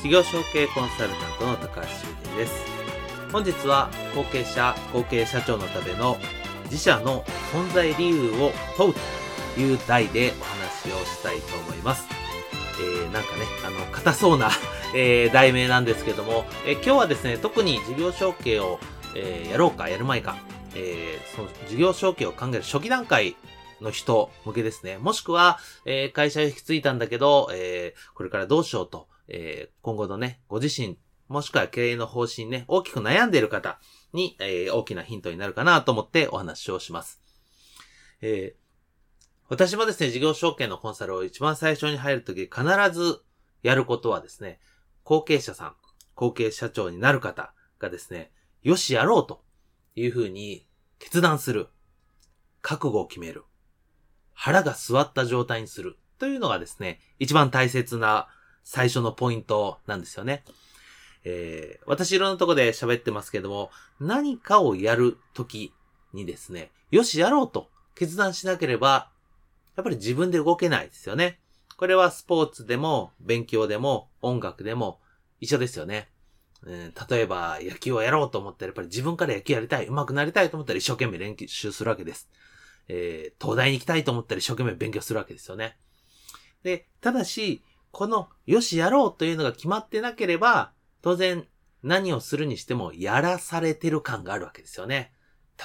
事業承継コンサルタントの高橋修人です。本日は後継者、後継社長のための自社の存在理由を問うという題でお話をしたいと思います。えー、なんかね、あの、硬そうな えー、題名なんですけども、えー、今日はですね、特に事業承継を、えー、やろうかやるまいか、えー、その事業承継を考える初期段階の人向けですね。もしくは、えー、会社を引き継いだんだけど、えー、これからどうしようとえー、今後のね、ご自身、もしくは経営の方針ね、大きく悩んでいる方に、えー、大きなヒントになるかなと思ってお話をします。えー、私もですね、事業承継のコンサルを一番最初に入るとき、必ずやることはですね、後継者さん、後継社長になる方がですね、よしやろうというふうに決断する。覚悟を決める。腹が座った状態にする。というのがですね、一番大切な最初のポイントなんですよね。えー、私いろんなとこで喋ってますけども、何かをやるときにですね、よしやろうと決断しなければ、やっぱり自分で動けないですよね。これはスポーツでも、勉強でも、音楽でも一緒ですよね。えー、例えば、野球をやろうと思ったら、やっぱり自分から野球やりたい、上手くなりたいと思ったら一生懸命練習するわけです。えー、東大に行きたいと思ったら一生懸命勉強するわけですよね。で、ただし、この、よしやろうというのが決まってなければ、当然、何をするにしても、やらされてる感があるわけですよね。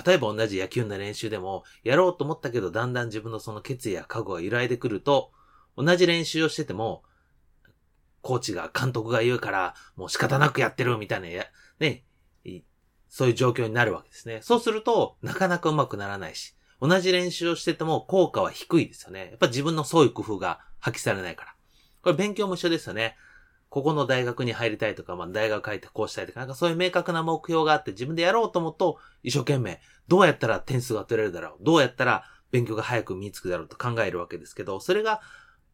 例えば同じ野球の練習でも、やろうと思ったけど、だんだん自分のその決意や覚悟が揺らいでくると、同じ練習をしてても、コーチが、監督が言うから、もう仕方なくやってるみたいな、ね、そういう状況になるわけですね。そうすると、なかなかうまくならないし、同じ練習をしてても効果は低いですよね。やっぱ自分の創意工夫が発揮されないから。これ勉強も一緒ですよね。ここの大学に入りたいとか、まあ大学入ってこうしたいとか、なんかそういう明確な目標があって自分でやろうと思うと、一生懸命、どうやったら点数が取れるだろうどうやったら勉強が早く身につくだろうと考えるわけですけど、それが、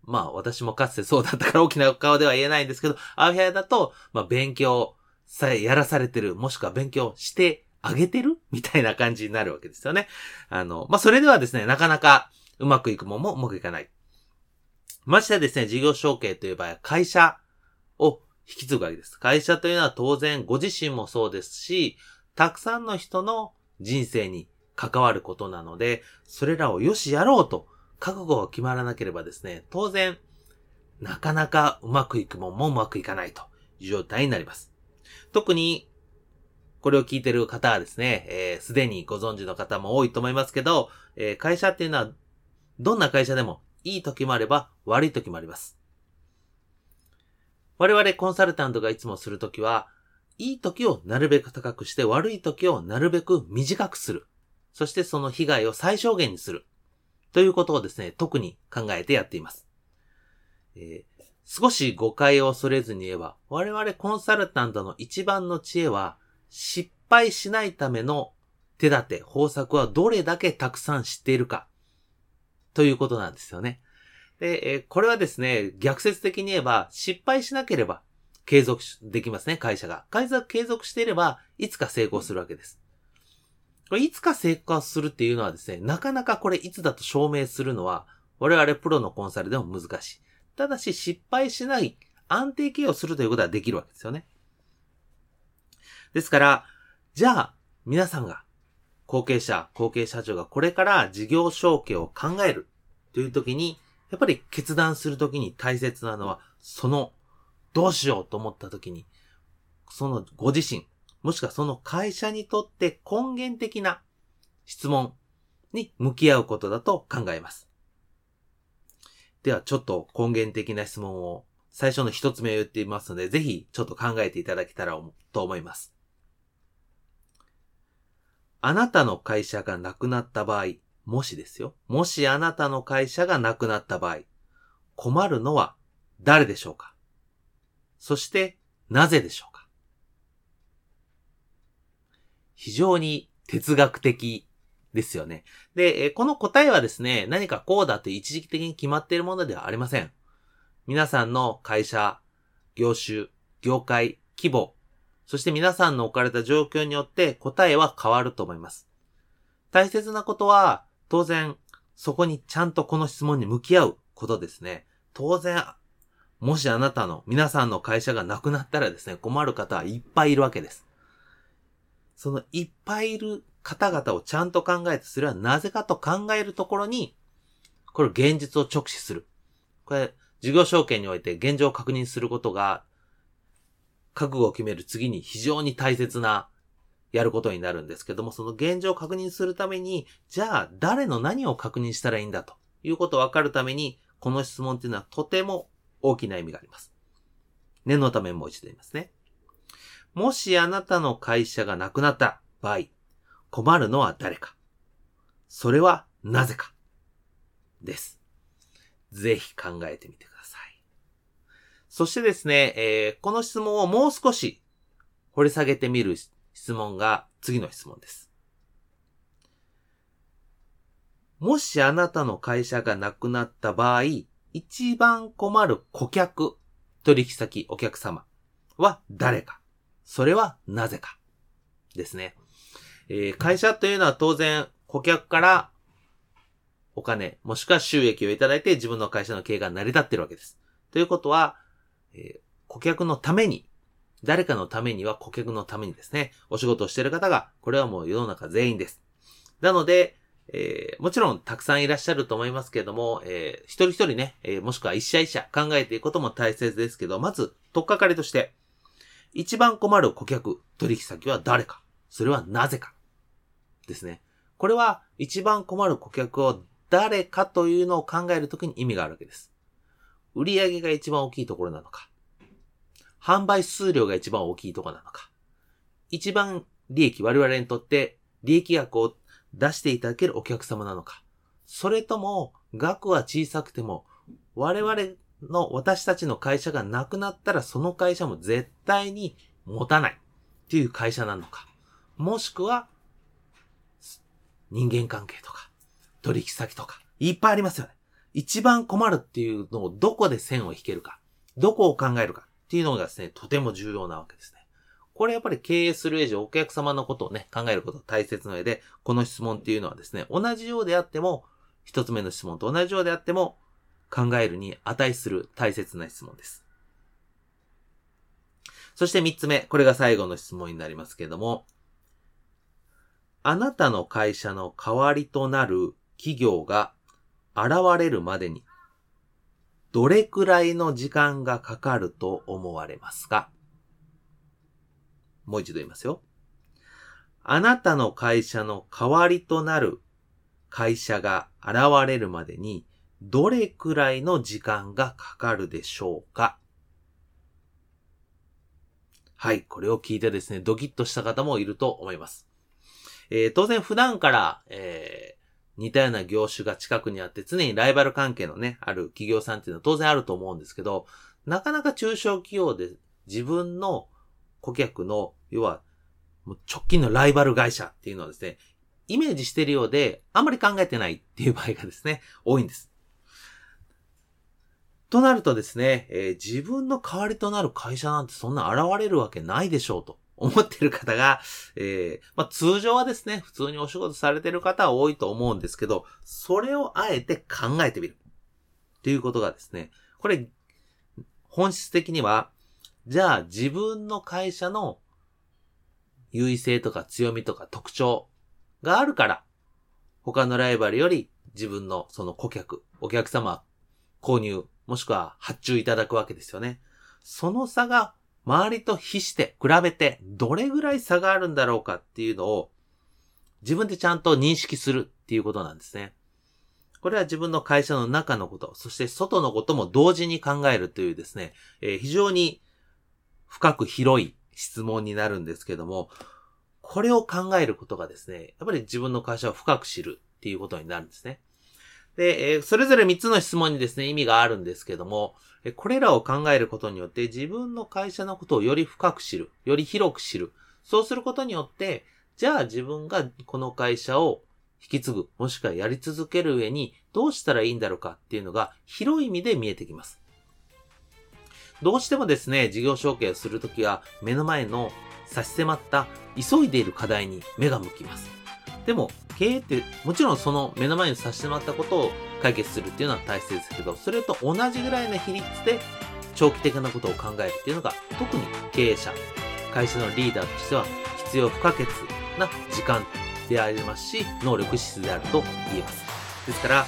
まあ私もかつてそうだったから大きな顔では言えないんですけど、アウェアだと、まあ勉強さえやらされてる、もしくは勉強してあげてる？みたいな感じになるわけですよね。あの、まあそれではですね、なかなかうまくいくもんもうまくいかない。ましてですね、事業承継という場合は会社を引き継ぐわけです。会社というのは当然ご自身もそうですし、たくさんの人の人生に関わることなので、それらをよしやろうと覚悟が決まらなければですね、当然、なかなかうまくいくもんもうまくいかないという状態になります。特に、これを聞いてる方はですね、す、えー、で、にご存知の方も多いと思いますけど、えー、会社っていうのは、どんな会社でもいい時もあれば悪い時もあります。我々コンサルタントがいつもするときは、いい時をなるべく高くして悪い時をなるべく短くする。そしてその被害を最小限にする。ということをですね、特に考えてやっています。えー、少し誤解を恐れずに言えば、我々コンサルタントの一番の知恵は、失敗しないための手立て、方策はどれだけたくさん知っているか。ということなんですよね。で、えこれはですね、逆説的に言えば、失敗しなければ継続できますね、会社が。会社が継続していれば、いつか成功するわけです。これいつか成功するっていうのはですね、なかなかこれいつだと証明するのは、我々プロのコンサルでも難しい。ただし、失敗しない安定経営をするということはできるわけですよね。ですから、じゃあ、皆さんが後継者、後継社長がこれから事業承継を考えるという時に、やっぱり決断する時に大切なのは、その、どうしようと思った時に、そのご自身、もしくはその会社にとって根源的な質問に向き合うことだと考えます。では、ちょっと根源的な質問を最初の一つ目を言ってみますので、ぜひちょっと考えていただけたらと思います。あなたの会社がなくなった場合、もしですよ。もしあなたの会社がなくなった場合、困るのは誰でしょうか？そして、なぜでしょうか？非常に哲学的ですよね。で、この答えはですね、何かこうだって一時的に決まっているものではありません。皆さんの会社、業種、業界、規模、そして皆さんの置かれた状況によって答えは変わると思います。大切なことは、当然、そこにちゃんとこの質問に向き合うことですね。当然、もしあなたの、皆さんの会社がなくなったらですね、困る方はいっぱいいるわけです。そのいっぱいいる方々をちゃんと考えて、それはなぜかと考えるところに、これ現実を直視する。これ、事業証券において現状を確認することが、覚悟を決める次に非常に大切なやることになるんですけども、その現状を確認するために、じゃあ誰の何を確認したらいいんだということをわかるために、この質問っていうのはとても大きな意味があります。念のためもう一度言いますね。もしあなたの会社がなくなった場合、困るのは誰か。それはなぜか。です。ぜひ考えてみてください。そしてですね、えー、この質問をもう少し掘り下げてみる質問が次の質問です。もしあなたの会社がなくなった場合、一番困る顧客、取引先、お客様は誰か？それはなぜか。ですね。えー、会社というのは当然顧客からお金、もしくは収益をいただいて自分の会社の経営が成り立っているわけです。ということは、えー、顧客のために、誰かのためには顧客のためにですね、お仕事をしている方が、これはもう世の中全員です。なので、えー、もちろんたくさんいらっしゃると思いますけれども、えー、一人一人ね、えー、もしくは一社一社考えていくことも大切ですけど、まず、とっかかりとして、一番困る顧客、取引先は誰かそれはなぜかですね。これは一番困る顧客を誰かというのを考えるときに意味があるわけです。売り上げが一番大きいところなのか、販売数量が一番大きいところなのか、一番利益、我々にとって利益額を出していただけるお客様なのか、それとも額は小さくても我々の私たちの会社がなくなったらその会社も絶対に持たない。っていう会社なのか、もしくは人間関係とか取引先とかいっぱいありますよね。一番困るっていうのをどこで線を引けるか、どこを考えるかっていうのがですね、とても重要なわけですね。これやっぱり経営する以上、お客様のことをね、考えること大切な上で、この質問っていうのはですね、同じようであっても、一つ目の質問と同じようであっても、考えるに値する大切な質問です。そして三つ目、これが最後の質問になりますけれども、あなたの会社の代わりとなる企業が現れるまでに、どれくらいの時間がかかると思われますか？もう一度言いますよ。あなたの会社の代わりとなる会社が現れるまでに、どれくらいの時間がかかるでしょうか？はい、これを聞いてですね、ドキッとした方もいると思います。えー、当然普段から、えー、似たような業種が近くにあって常にライバル関係のね、ある企業さんっていうのは当然あると思うんですけど、なかなか中小企業で自分の顧客の、要は、直近のライバル会社っていうのはですね、イメージしてるようで、あんまり考えてないっていう場合がですね、多いんです。となるとですね、えー、自分の代わりとなる会社なんてそんな現れるわけないでしょうと思ってる方が、えー、まあ、通常はですね、普通にお仕事されてる方は多いと思うんですけど、それをあえて考えてみる。っていうことがですね、これ、本質的には、じゃあ自分の会社の優位性とか強みとか特徴があるから、他のライバルより自分のその顧客、お客様購入、もしくは発注いただくわけですよね。その差が周りと比して比べてどれぐらい差があるんだろうかっていうのを自分でちゃんと認識するっていうことなんですね。これは自分の会社の中のこと、そして外のことも同時に考えるというですね、えー、非常に深く広い質問になるんですけども、これを考えることがですね、やっぱり自分の会社を深く知るっていうことになるんですね。で、え、それぞれ3つの質問にですね、意味があるんですけども、えこれらを考えることによって自分の会社のことをより深く知る、より広く知る。そうすることによって、じゃあ自分がこの会社を引き継ぐ、もしくはやり続ける上にどうしたらいいんだろうかっていうのが広い意味で見えてきます。どうしてもですね、事業承継をするときは目の前の差し迫った急いでいる課題に目が向きます。でも、経営ってもちろんその目の前に差し迫ったことを解決するっていうのは大切ですけど、それと同じぐらいの比率で長期的なことを考えるっていうのが特に経営者、会社のリーダーとしては必要不可欠な時間でありますし、能力質であると言えます。ですから、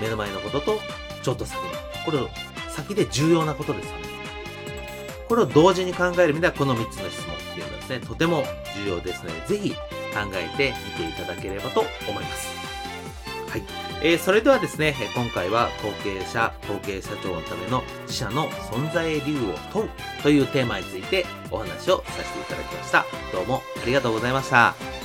目の前のことと、ちょっと先の、これを先で重要なことですよね。これを同時に考える意味では、この3つの質問っていうのはですね、とても重要ですので、ぜひ考えてみていただければと思います。はい。えー、それではですね、今回は後継者、後継社長のための自社の存在理由を問うというテーマについてお話をさせていただきました。どうもありがとうございました。